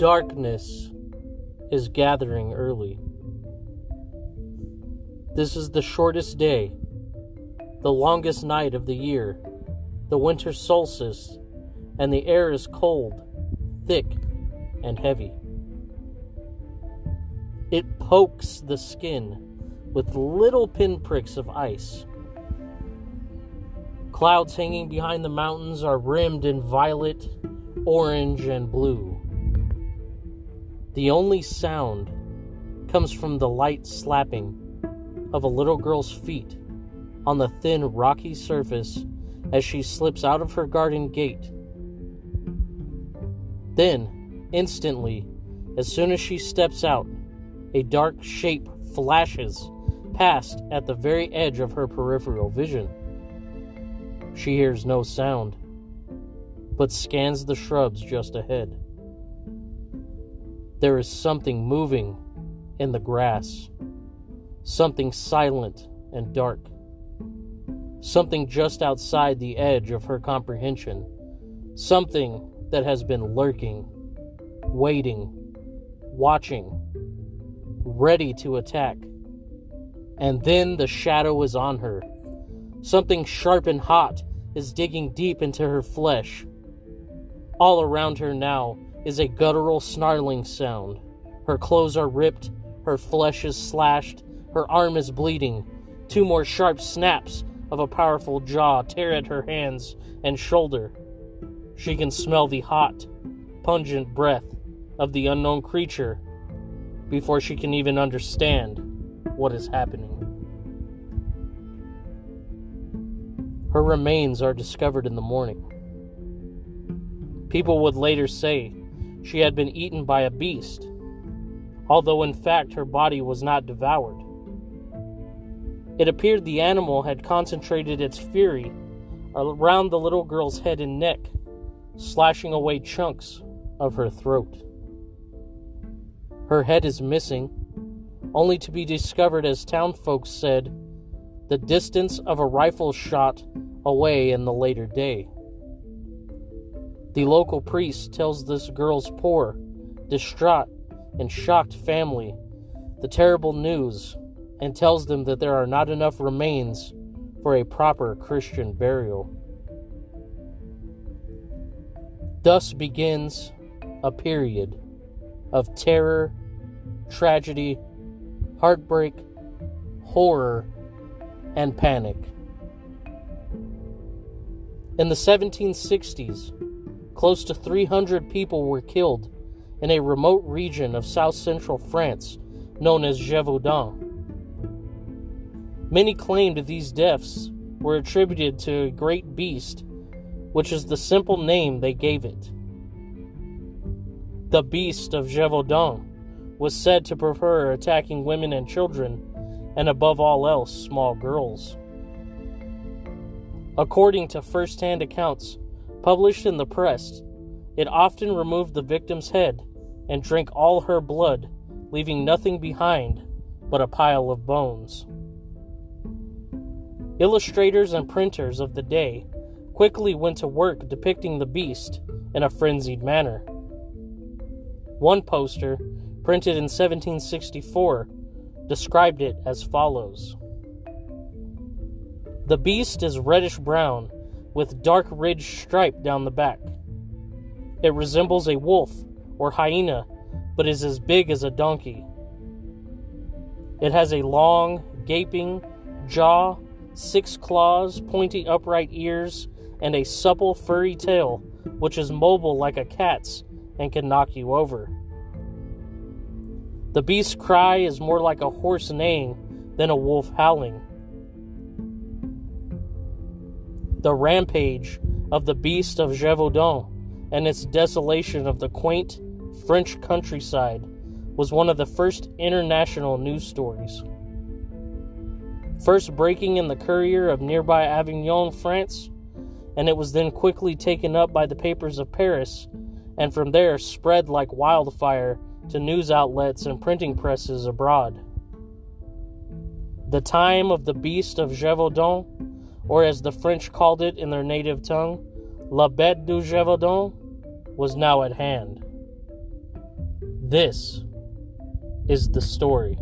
Darkness is gathering early. This is the shortest day, the longest night of the year, the winter solstice, and the air is cold, thick, and heavy. It pokes the skin with little pinpricks of ice. Clouds hanging behind the mountains are rimmed in violet, orange, and blue. The only sound comes from the light slapping of a little girl's feet on the thin, rocky surface as she slips out of her garden gate. Then, instantly, as soon as she steps out, a dark shape flashes past at the very edge of her peripheral vision. She hears no sound, but scans the shrubs just ahead. There is something moving in the grass, something silent and dark, something just outside the edge of her comprehension, something that has been lurking, waiting, watching, ready to attack. And then the shadow is on her. Something sharp and hot is digging deep into her flesh. All around her now is a guttural snarling sound. Her clothes are ripped, her flesh is slashed, her arm is bleeding. Two more sharp snaps of a powerful jaw tear at her hands and shoulder. She can smell the hot, pungent breath of the unknown creature before she can even understand what is happening. Her remains are discovered in the morning. People would later say she had been eaten by a beast, although in fact her body was not devoured. It appeared the animal had concentrated its fury around the little girl's head and neck, slashing away chunks of her throat. Her head is missing, only to be discovered, as town folks said, the distance of a rifle shot away in the later day. The local priest tells this girl's poor, distraught, and shocked family the terrible news and tells them that there are not enough remains for a proper Christian burial. Thus begins a period of terror, tragedy, heartbreak, horror, and panic. In the 1760s, close to 300 people were killed in a remote region of south central France known as Gévaudan. Many claimed these deaths were attributed to a great beast, which is the simple name they gave it. The beast of Gévaudan was said to prefer attacking women and children, and above all else, small girls. According to first hand accounts published in the press, it often removed the victim's head and drank all her blood, leaving nothing behind but a pile of bones. Illustrators and printers of the day quickly went to work depicting the beast in a frenzied manner. One poster, printed in 1764, described it as follows The beast is reddish brown with dark ridged stripe down the back. It resembles a wolf or hyena, but is as big as a donkey. It has a long, gaping jaw, six claws, pointy upright ears, and a supple, furry tail, which is mobile like a cat's and can knock you over. The beast's cry is more like a horse neighing than a wolf howling. The rampage of the beast of Gévaudan and its desolation of the quaint French countryside was one of the first international news stories. First breaking in the Courier of nearby Avignon, France, and it was then quickly taken up by the papers of Paris, and from there spread like wildfire to news outlets and printing presses abroad. The time of the beast of Gévaudan, or as the French called it in their native tongue, La Bête du Gévaudan, was now at hand. This is the story.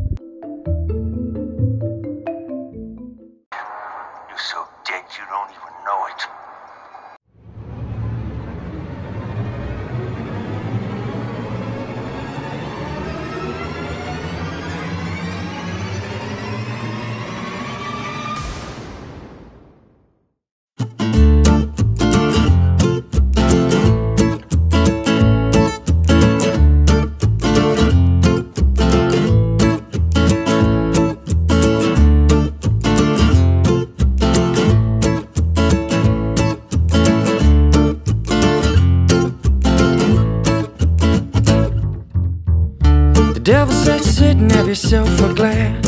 Yourself a glass.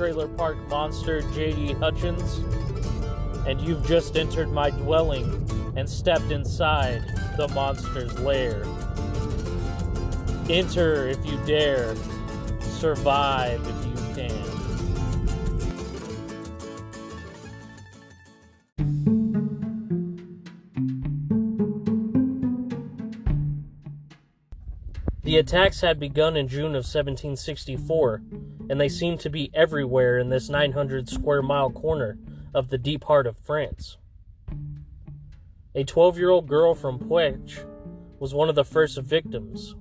Trailer park monster JD Hutchins, and you've just entered my dwelling and stepped inside the monster's lair. Enter if you dare, survive if you attacks had begun in June of 1764, and they seemed to be everywhere in this 900 square mile corner of the deep heart of France. A 12 year old girl from Puech was one of the first victims.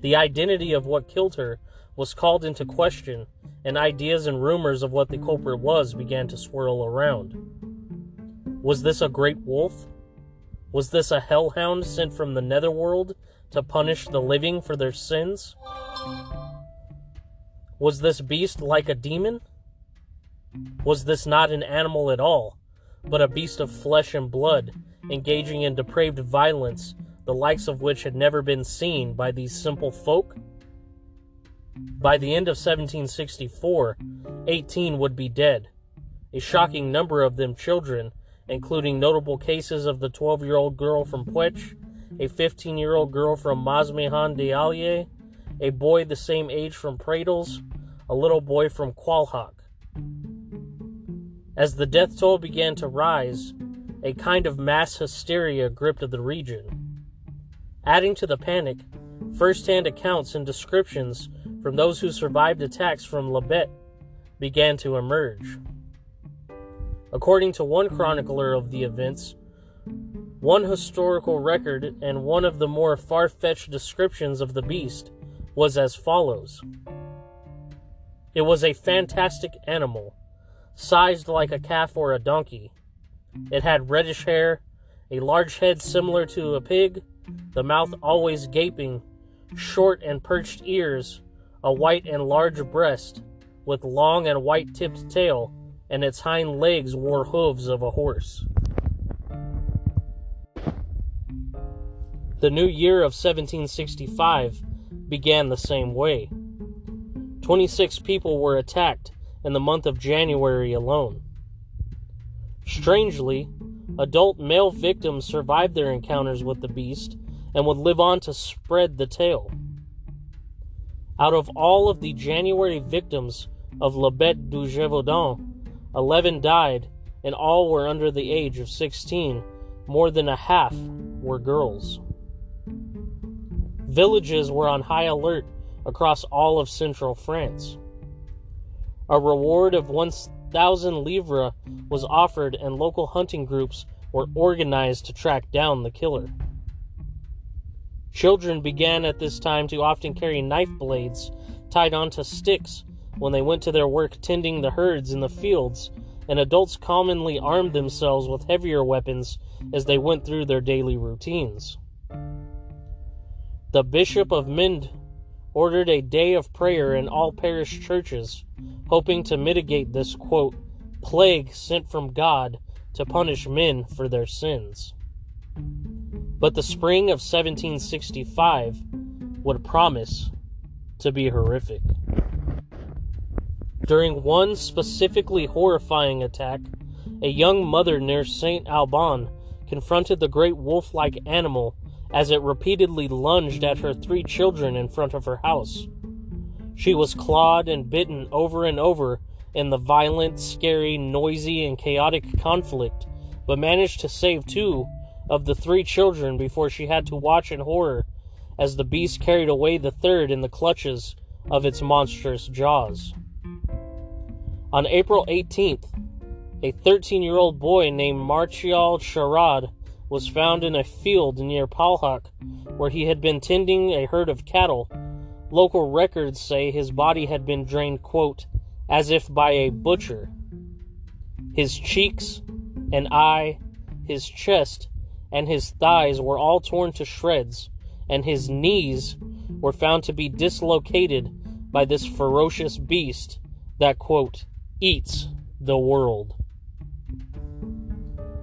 The identity of what killed her was called into question, and ideas and rumors of what the culprit was began to swirl around. Was this a great wolf? Was this a hellhound sent from the netherworld to punish the living for their sins? Was this beast like a demon? Was this not an animal at all, but a beast of flesh and blood, engaging in depraved violence, the likes of which had never been seen by these simple folk? By the end of 1764, 18 would be dead, a shocking number of them children, including notable cases of the 12 year old girl from Puech, a 15 year old girl from Masmehan de Allier, a boy the same age from Pradles, a little boy from Qualhach. As the death toll began to rise, a kind of mass hysteria gripped the region. Adding to the panic, first hand accounts and descriptions from those who survived attacks from La Bête began to emerge. According to one chronicler of the events, one historical record and one of the more far fetched descriptions of the beast was as follows It was a fantastic animal, sized like a calf or a donkey. It had reddish hair, a large head similar to a pig, the mouth always gaping, short and perched ears, a white and large breast, with long and white tipped tail, and its hind legs wore hooves of a horse. The new year of 1765 began the same way. 26 people were attacked in the month of January alone. Strangely, adult male victims survived their encounters with the beast and would live on to spread the tale. Out of all of the January victims of La Bête du Gévaudan, 11 died, and all were under the age of 16. More than a half were girls. Villages were on high alert across all of central France. A reward of 1,000 livres was offered, and local hunting groups were organized to track down the killer. Children began at this time to often carry knife blades tied onto sticks when they went to their work tending the herds in the fields, and adults commonly armed themselves with heavier weapons as they went through their daily routines. The Bishop of Mende ordered a day of prayer in all parish churches, hoping to mitigate this quote, plague sent from God to punish men for their sins. But the spring of 1765 would promise to be horrific. During one specifically horrifying attack, a young mother near St. Alban confronted the great wolf like animal as it repeatedly lunged at her three children in front of her house. She was clawed and bitten over and over in the violent, scary, noisy, and chaotic conflict, but managed to save two of the three children before she had to watch in horror as the beast carried away the third in the clutches of its monstrous jaws. On April 18th, a 13 year old boy named Martial Charad was found in a field near Palhac where he had been tending a herd of cattle. Local records say his body had been drained, quote, as if by a butcher. His cheeks, an eye, his chest, and his thighs were all torn to shreds, and his knees were found to be dislocated by this ferocious beast that, quote, eats the world.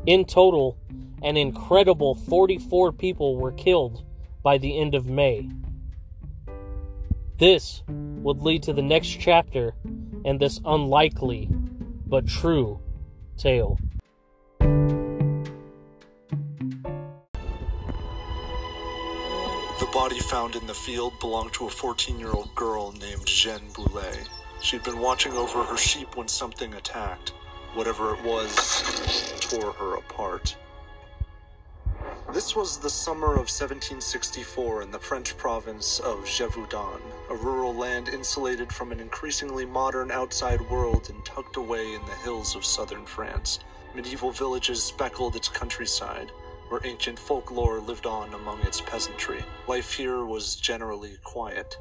In total, an incredible 44 people were killed by the end of May. This would lead to the next chapter in this unlikely but true tale. The body found in the field belonged to a 14 year old girl named Jeanne Boulet. She'd been watching over her sheep when something attacked. Whatever it was, tore her apart. This was the summer of 1764 in the French province of Gévaudan, a rural land insulated from an increasingly modern outside world and tucked away in the hills of southern France. Medieval villages speckled its countryside, where ancient folklore lived on among its peasantry. Life here was generally quiet.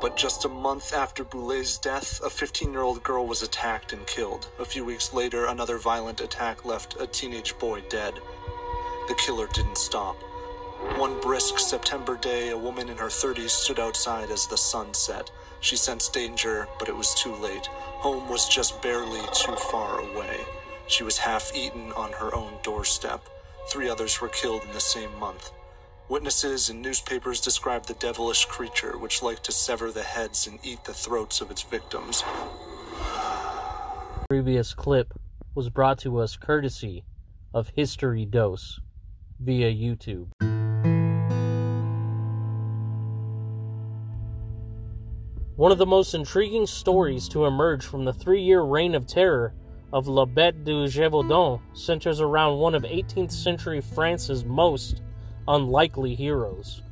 But just a month after Boulet's death, a 15 year old girl was attacked and killed. A few weeks later, another violent attack left a teenage boy dead. The killer didn't stop. One brisk September day, a woman in her 30s stood outside as the sun set. She sensed danger, but it was too late. Home was just barely too far away. She was half eaten on her own doorstep. Three others were killed in the same month. Witnesses and newspapers described the devilish creature, which liked to sever the heads and eat the throats of its victims. Previous clip was brought to us courtesy of History Dose via YouTube. One of the most intriguing stories to emerge from the three year reign of terror of La Bête du Gévaudan centers around one of 18th century France's most unlikely heroes.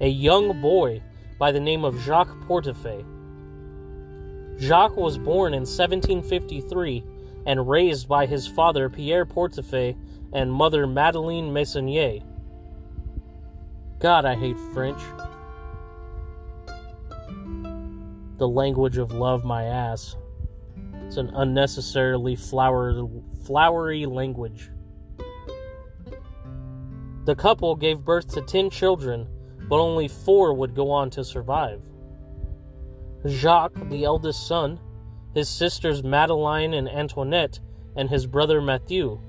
A young boy by the name of Jacques Portefaix. Jacques was born in 1753 and raised by his father Pierre Portefaix and mother Madeleine Messonnier. God, I hate French. The language of love, my ass. It's an unnecessarily flower, flowery language. The couple gave birth to 10 children, but only four would go on to survive. Jacques, the eldest son, his sisters Madeleine and Antoinette, and his brother Mathieu.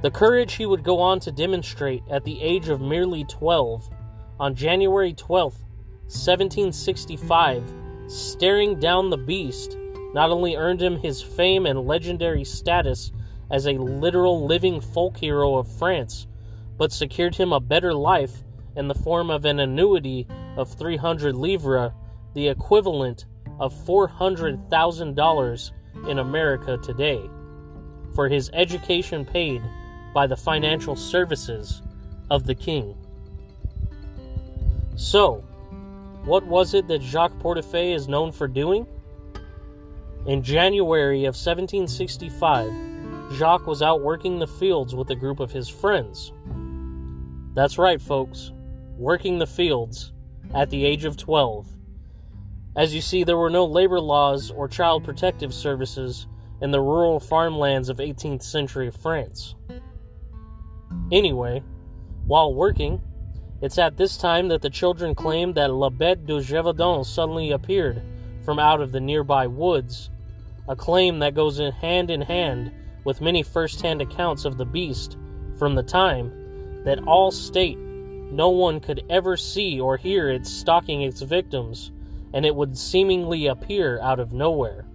The courage he would go on to demonstrate at the age of merely 12 on January 12, 1765, staring down the beast, not only earned him his fame and legendary status as a literal living folk hero of France, but secured him a better life in the form of an annuity of 300 livres, the equivalent of $400,000 in America today, for his education paid by the financial services of the king. So, what was it that Jacques Portefaix is known for doing? In January of 1765, Jacques was out working the fields with a group of his friends. That's right, folks, working the fields at the age of 12. As you see, there were no labor laws or child protective services in the rural farmlands of 18th century France. Anyway, while working, it's at this time that the children claim that La Bête du Gévaudan suddenly appeared from out of the nearby woods, a claim that goes in hand in hand with many first hand accounts of the beast from the time that all state no one could ever see or hear it stalking its victims, and it would seemingly appear out of nowhere.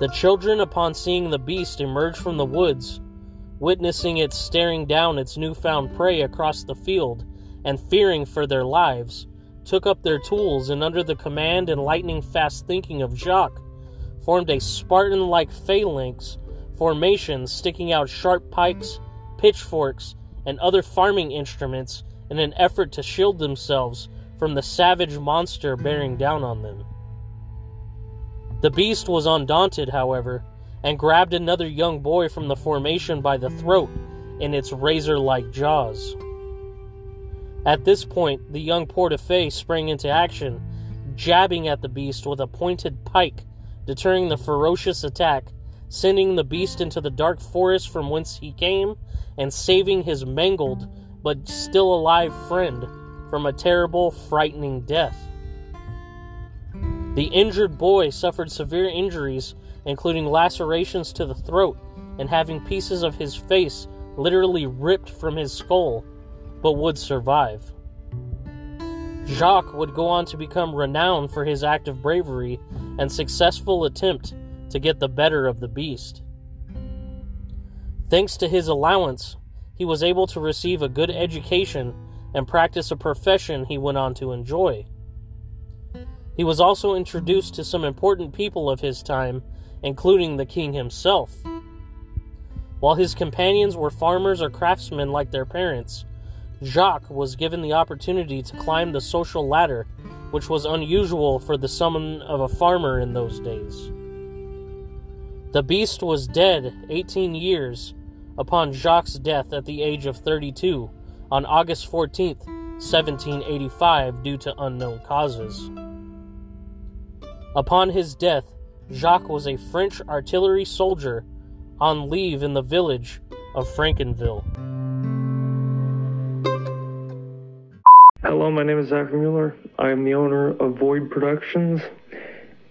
The children, upon seeing the beast emerge from the woods, witnessing it staring down its newfound prey across the field, and fearing for their lives, took up their tools and, under the command and lightning fast thinking of Jacques, formed a Spartan like phalanx formation sticking out sharp pikes, pitchforks, and other farming instruments in an effort to shield themselves from the savage monster bearing down on them. The beast was undaunted, however, and grabbed another young boy from the formation by the throat in its razor like jaws. At this point, the young Portefaix sprang into action, jabbing at the beast with a pointed pike, deterring the ferocious attack, sending the beast into the dark forest from whence he came, and saving his mangled but still alive friend from a terrible, frightening death. The injured boy suffered severe injuries, including lacerations to the throat and having pieces of his face literally ripped from his skull, but would survive. Jacques would go on to become renowned for his act of bravery and successful attempt to get the better of the beast. Thanks to his allowance, he was able to receive a good education and practice a profession he went on to enjoy. He was also introduced to some important people of his time, including the king himself. While his companions were farmers or craftsmen like their parents, Jacques was given the opportunity to climb the social ladder, which was unusual for the son of a farmer in those days. The beast was dead 18 years upon Jacques' death at the age of 32 on August 14, 1785, due to unknown causes. Upon his death, Jacques was a French artillery soldier on leave in the village of Franconville. Hello, my name is Zachary Mueller. I am the owner of Void Productions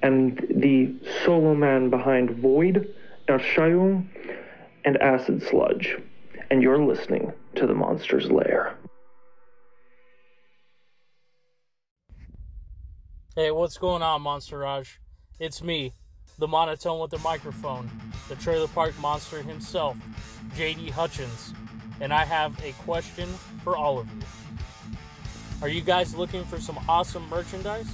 and the solo man behind Void, Erscheinung, and Acid Sludge. And you're listening to The Monster's Lair. Hey, what's going on, Monster Raj? It's me, the monotone with the microphone, the trailer park monster himself, JD Hutchins, and I have a question for all of you. Are you guys looking for some awesome merchandise?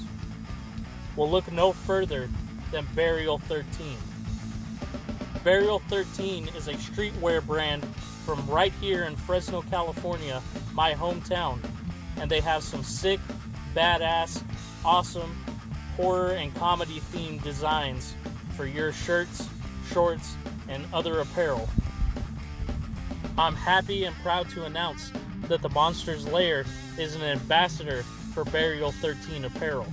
Well, look no further than Burial 13. Burial 13 is a streetwear brand from right here in Fresno, California, my hometown, and they have some sick, badass, awesome horror and comedy themed designs for your shirts, shorts, and other apparel. I'm happy and proud to announce that the Monsters Lair is an ambassador for Burial 13 apparel.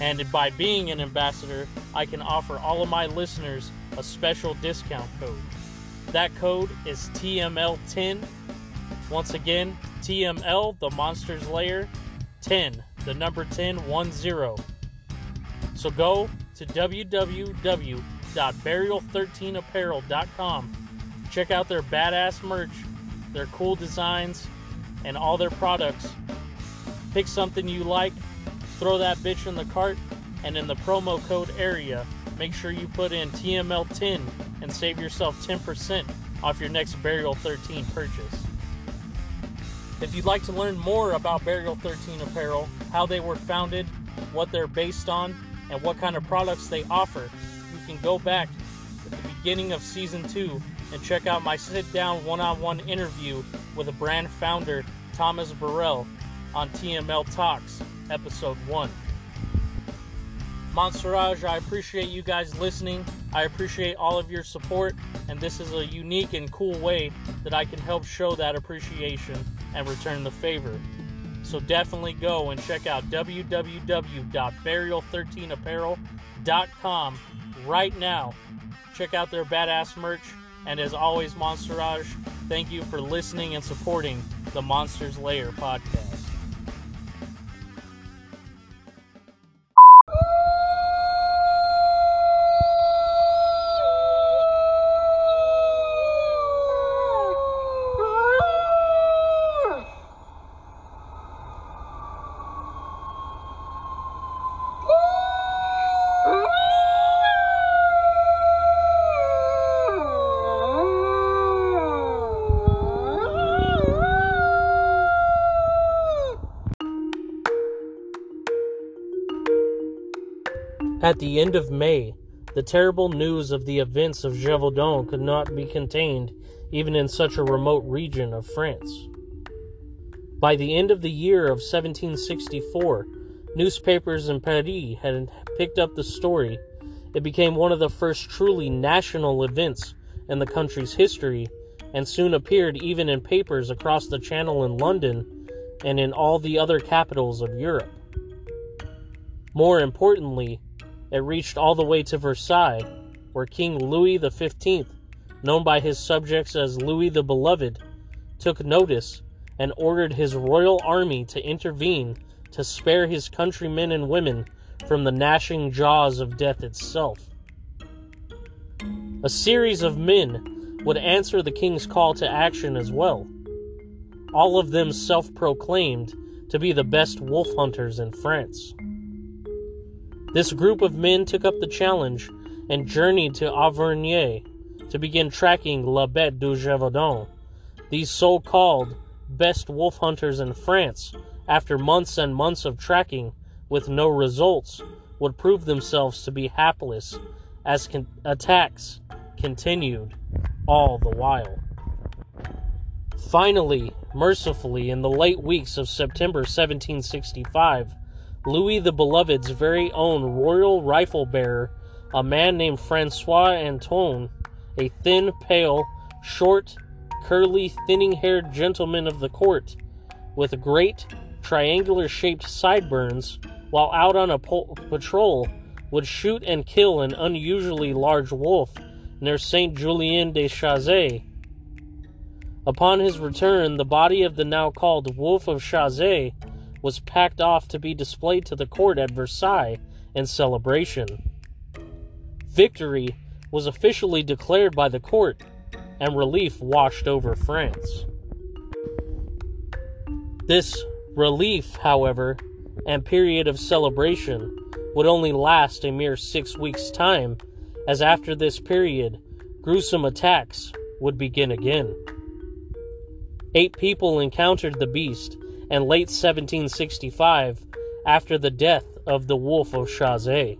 And by being an ambassador, I can offer all of my listeners a special discount code. That code is TML10. Once again, TML, the Monsters Lair, 10, the number 10, 1 0. So go to www.burial13apparel.com. Check out their badass merch, their cool designs, and all their products. Pick something you like, throw that bitch in the cart, and in the promo code area, make sure you put in TML10 and save yourself 10% off your next Burial 13 purchase. If you'd like to learn more about Burial 13 apparel, how they were founded, what they're based on, and what kind of products they offer, you can go back at the beginning of season 2 and check out my sit down one on one interview with a brand founder, Thomas Burrell, on TML Talks, episode 1. Monsterage, I appreciate you guys listening. I appreciate all of your support, and this is a unique and cool way that I can help show that appreciation and return the favor. So definitely go and check out www.burial13apparel.com right now. Check out their badass merch, and as always, Monsterage, thank you for listening and supporting the Monsters Lair podcast. At the end of May, the terrible news of the events of Gévaudan could not be contained even in such a remote region of France. By the end of the year of 1764, newspapers in Paris had picked up the story. It became one of the first truly national events in the country's history and soon appeared even in papers across the Channel in London and in all the other capitals of Europe. More importantly, it reached all the way to Versailles, where King Louis XV, known by his subjects as Louis the Beloved, took notice and ordered his royal army to intervene to spare his countrymen and women from the gnashing jaws of death itself. A series of men would answer the king's call to action as well, all of them self proclaimed to be the best wolf hunters in France. This group of men took up the challenge and journeyed to Auvergne to begin tracking La Bête du Gévaudan, these so called best wolf hunters in France, after months and months of tracking with no results, would prove themselves to be hapless as con- attacks continued all the while. Finally, mercifully, in the late weeks of September 1765, Louis the Beloved's very own royal rifle bearer, a man named Francois Antoine, a thin, pale, short, curly, thinning haired gentleman of the court, with great, triangular shaped sideburns, while out on a po- patrol, would shoot and kill an unusually large wolf near Saint Julien de Chazé. Upon his return, the body of the now called Wolf of Chazé was packed off to be displayed to the court at Versailles in celebration. Victory was officially declared by the court, and relief washed over France. This relief, however, and period of celebration would only last a mere six weeks' time, as after this period, gruesome attacks would begin again. Eight people encountered the beast and late 1765 after the death of the Wolf of Chazé.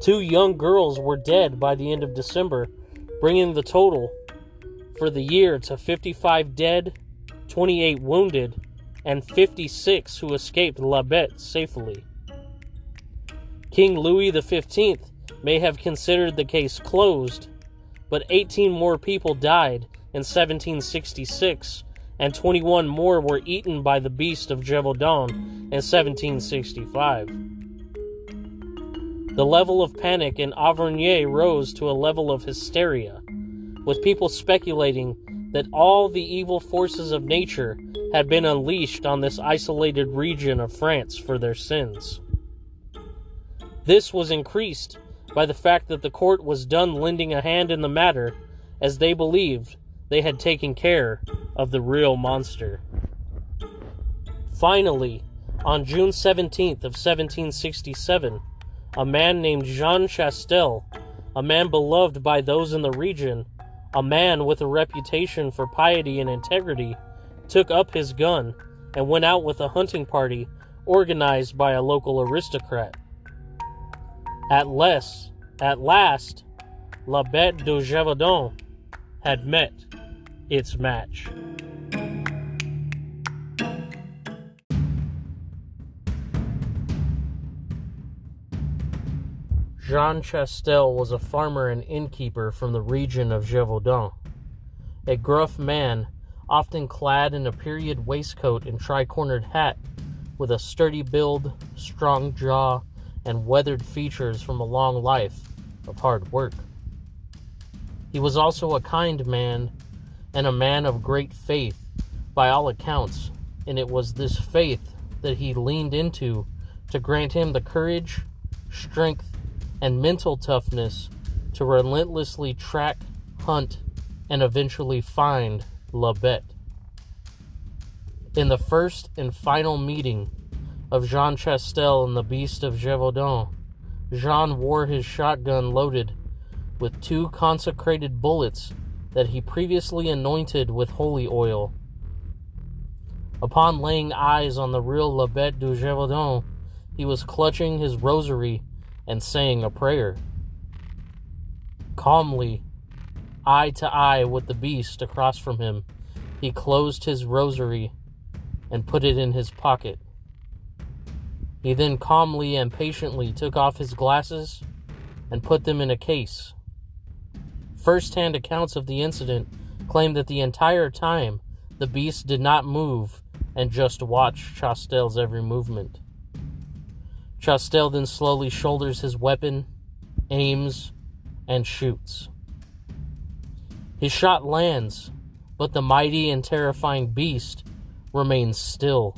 Two young girls were dead by the end of December, bringing the total for the year to 55 dead, 28 wounded, and 56 who escaped La Bête safely. King Louis XV may have considered the case closed, but 18 more people died in 1766 and 21 more were eaten by the beast of Gévaudan in 1765. The level of panic in Auvergne rose to a level of hysteria, with people speculating that all the evil forces of nature had been unleashed on this isolated region of France for their sins. This was increased by the fact that the court was done lending a hand in the matter, as they believed they had taken care of the real monster. Finally, on June 17th of 1767, a man named Jean Chastel, a man beloved by those in the region, a man with a reputation for piety and integrity, took up his gun and went out with a hunting party organized by a local aristocrat. At last, at last, La Bête du Gévaudan had met its match. Jean Chastel was a farmer and innkeeper from the region of Gévaudan. A gruff man, often clad in a period waistcoat and tri-cornered hat, with a sturdy build, strong jaw, and weathered features from a long life of hard work. He was also a kind man and a man of great faith by all accounts, and it was this faith that he leaned into to grant him the courage, strength, and mental toughness to relentlessly track, hunt, and eventually find La Bête. In the first and final meeting of Jean Chastel and the Beast of Gévaudan, Jean wore his shotgun loaded with two consecrated bullets that he previously anointed with holy oil. Upon laying eyes on the real La Bête du Gévaudan, he was clutching his rosary and saying a prayer. Calmly, eye to eye with the beast across from him, he closed his rosary and put it in his pocket. He then calmly and patiently took off his glasses and put them in a case. First hand accounts of the incident claim that the entire time the beast did not move and just watched Chastel's every movement. Chastel then slowly shoulders his weapon, aims, and shoots. His shot lands, but the mighty and terrifying beast remains still,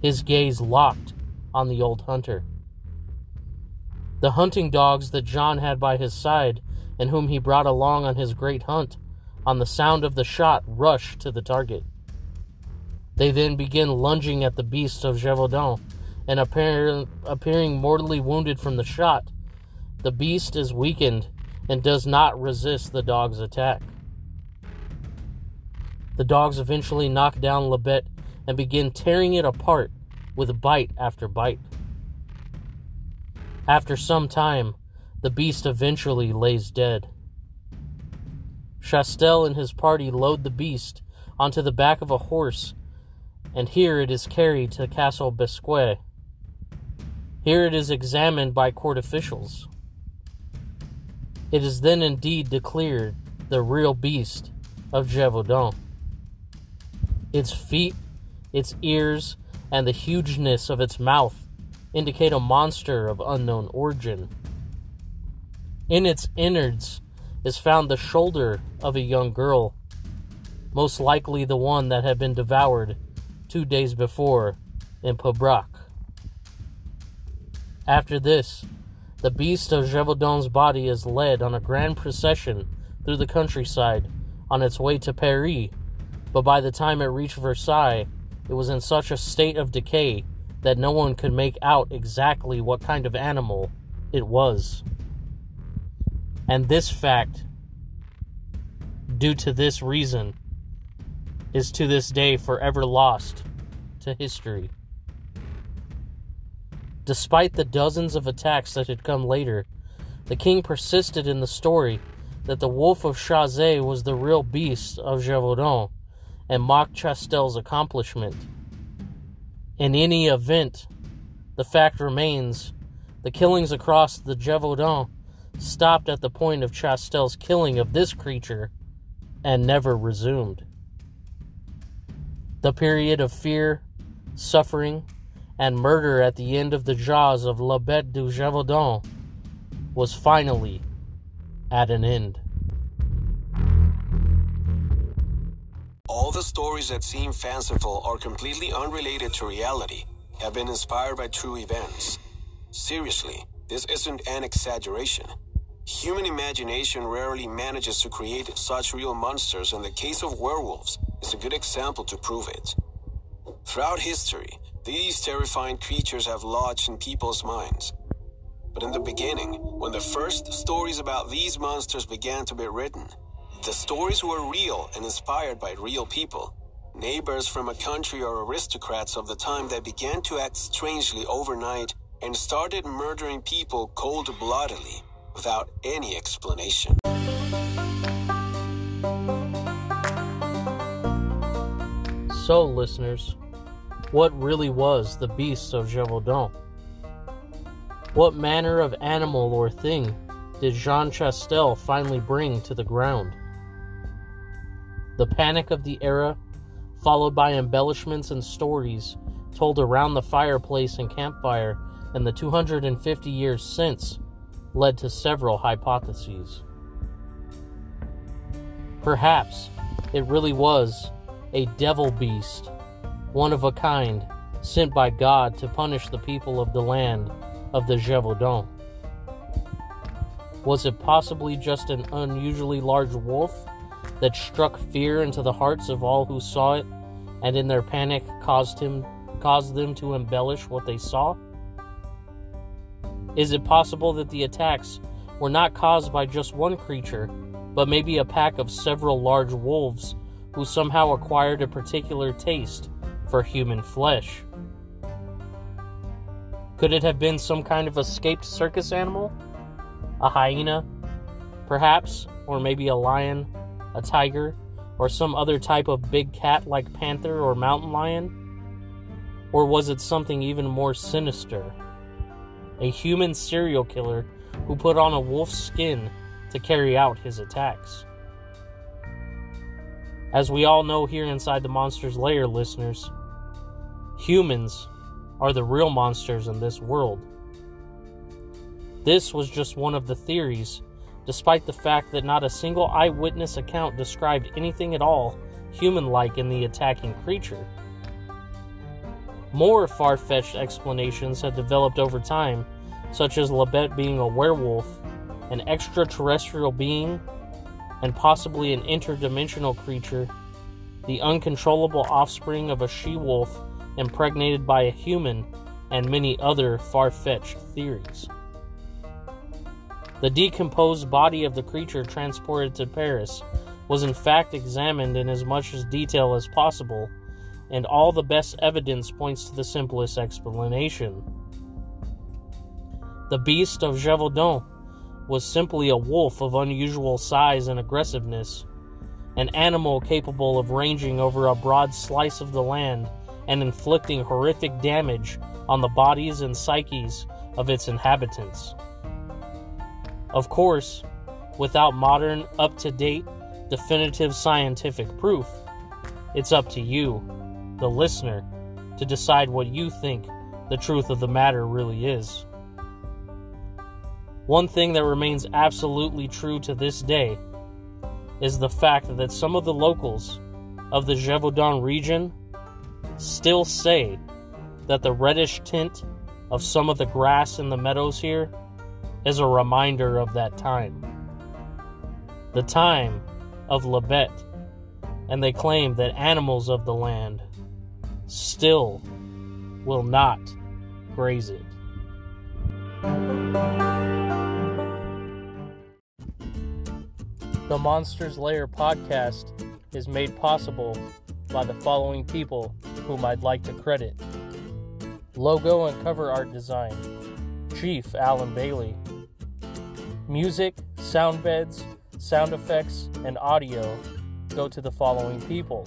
his gaze locked on the old hunter. The hunting dogs that John had by his side and whom he brought along on his great hunt, on the sound of the shot, rush to the target. They then begin lunging at the beast of Gévaudan, and appear, appearing mortally wounded from the shot, the beast is weakened and does not resist the dog's attack. The dogs eventually knock down La Bête and begin tearing it apart with bite after bite. After some time, the beast eventually lays dead. Chastel and his party load the beast onto the back of a horse, and here it is carried to Castle Besquet. Here it is examined by court officials. It is then indeed declared the real beast of Gévaudan. Its feet, its ears, and the hugeness of its mouth indicate a monster of unknown origin. In its innards is found the shoulder of a young girl, most likely the one that had been devoured two days before in Pibroch. After this, the beast of Gévaudan's body is led on a grand procession through the countryside on its way to Paris, but by the time it reached Versailles, it was in such a state of decay that no one could make out exactly what kind of animal it was. And this fact, due to this reason, is to this day forever lost to history. Despite the dozens of attacks that had come later, the king persisted in the story that the Wolf of Chazé was the real beast of Gévaudan and mocked Chastel's accomplishment. In any event, the fact remains the killings across the Gévaudan stopped at the point of Chastel's killing of this creature and never resumed. The period of fear, suffering, and murder at the end of the jaws of La Bête du Gévaudan was finally at an end. All the stories that seem fanciful or completely unrelated to reality have been inspired by true events. Seriously, this isn't an exaggeration. Human imagination rarely manages to create such real monsters, and the case of werewolves is a good example to prove it. Throughout history, these terrifying creatures have lodged in people's minds. But in the beginning, when the first stories about these monsters began to be written, the stories were real and inspired by real people. Neighbors from a country or aristocrats of the time that began to act strangely overnight and started murdering people cold bloodedly without any explanation. So, listeners, what really was the beast of Gévaudan? What manner of animal or thing did Jean Chastel finally bring to the ground? The panic of the era, followed by embellishments and stories told around the fireplace and campfire in the 250 years since, led to several hypotheses. Perhaps it really was a devil beast, one of a kind, sent by God to punish the people of the land of the Gévaudan. Was it possibly just an unusually large wolf that struck fear into the hearts of all who saw it and in their panic caused him caused them to embellish what they saw? Is it possible that the attacks were not caused by just one creature, but maybe a pack of several large wolves who somehow acquired a particular taste for human flesh? Could it have been some kind of escaped circus animal? A hyena, perhaps, or maybe a lion, a tiger, or some other type of big cat like panther or mountain lion? Or was it something even more sinister? A human serial killer who put on a wolf's skin to carry out his attacks. As we all know here inside the Monster's Lair, listeners, humans are the real monsters in this world. This was just one of the theories, despite the fact that not a single eyewitness account described anything at all human like in the attacking creature. More far fetched explanations have developed over time, such as La Bête being a werewolf, an extraterrestrial being, and possibly an interdimensional creature, the uncontrollable offspring of a she wolf impregnated by a human, and many other far fetched theories. The decomposed body of the creature transported to Paris was in fact examined in as much detail as possible, and all the best evidence points to the simplest explanation. The beast of Gévaudan was simply a wolf of unusual size and aggressiveness, an animal capable of ranging over a broad slice of the land and inflicting horrific damage on the bodies and psyches of its inhabitants. Of course, without modern, up to date, definitive scientific proof, it's up to you, the listener, to decide what you think the truth of the matter really is. One thing that remains absolutely true to this day is the fact that some of the locals of the Gévaudan region still say that the reddish tint of some of the grass in the meadows here is a reminder of that time. The time of La Bête, and they claim that animals of the land still will not graze it. The Monsters Lair podcast is made possible by the following people whom I'd like to credit. Logo and cover art design Chief Alan Bailey. Music, sound beds, sound effects, and audio go to the following people.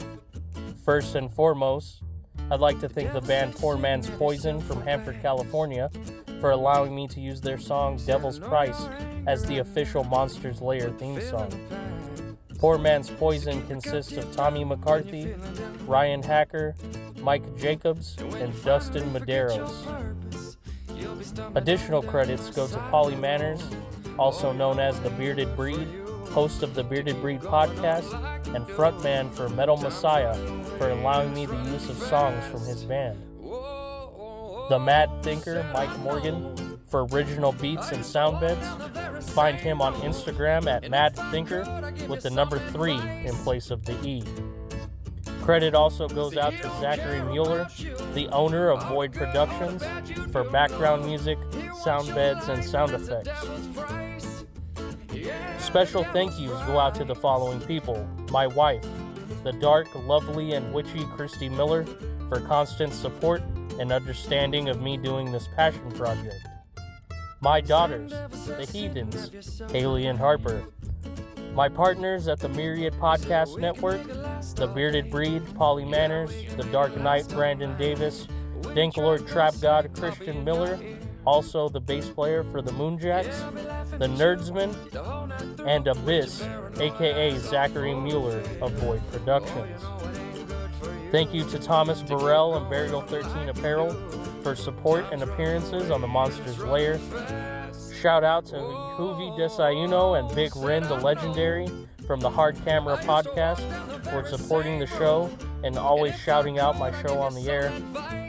First and foremost, I'd like to thank the band Poor Man's Poison from Hanford, California, for allowing me to use their song Devil's Price as the official Monsters Lair theme song. Poor Man's Poison consists of Tommy McCarthy, Ryan Hacker, Mike Jacobs, and Dustin Medeiros. Additional credits go to Pauly Manners, also known as the Bearded Breed, host of the Bearded Breed podcast, and frontman for Metal Messiah, for allowing me the use of songs from his band. The Mad Thinker, Mike Morgan, for original beats and sound beds. Find him on Instagram at Mad Thinker with the number 3 in place of the E. Credit also goes out to Zachary Mueller, the owner of Void Productions, for background music, sound beds, and sound effects. Special thank yous go out to the following people my wife, the dark, lovely, and witchy Christy Miller, for constant support and understanding of me doing this passion project. My daughters, the Heathens, Haley and Harper. My partners at the Myriad Podcast Network, the Bearded Breed, Pauly Manners, the Dark Knight, Brandon Davis, Danklord Trap God, Christian Miller, also the bass player for the Moonjacks, the Nerdsman, and Abyss, aka Zachary Mueller of Void Productions. Thank you to Thomas Burrell and Burial 13 Apparel for support and appearances on the Monsters Lair. Shout out to Huvi Desayuno and Big Ren the Legendary from the Hard Camera Podcast for supporting the show and always shouting out my show on the air.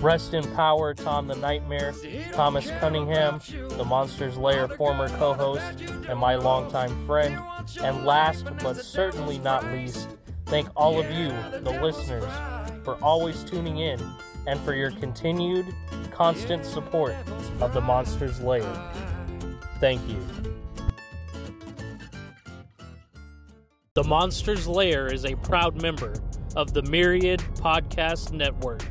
Rest in power, Tom the Nightmare, Thomas Cunningham, the Monsters Lair former co host and my longtime friend. And last but certainly not least, thank all of you, the listeners, for always tuning in and for your continued, constant support of the Monsters Lair. Thank you. The Monsters Lair is a proud member of the Myriad Podcast Network.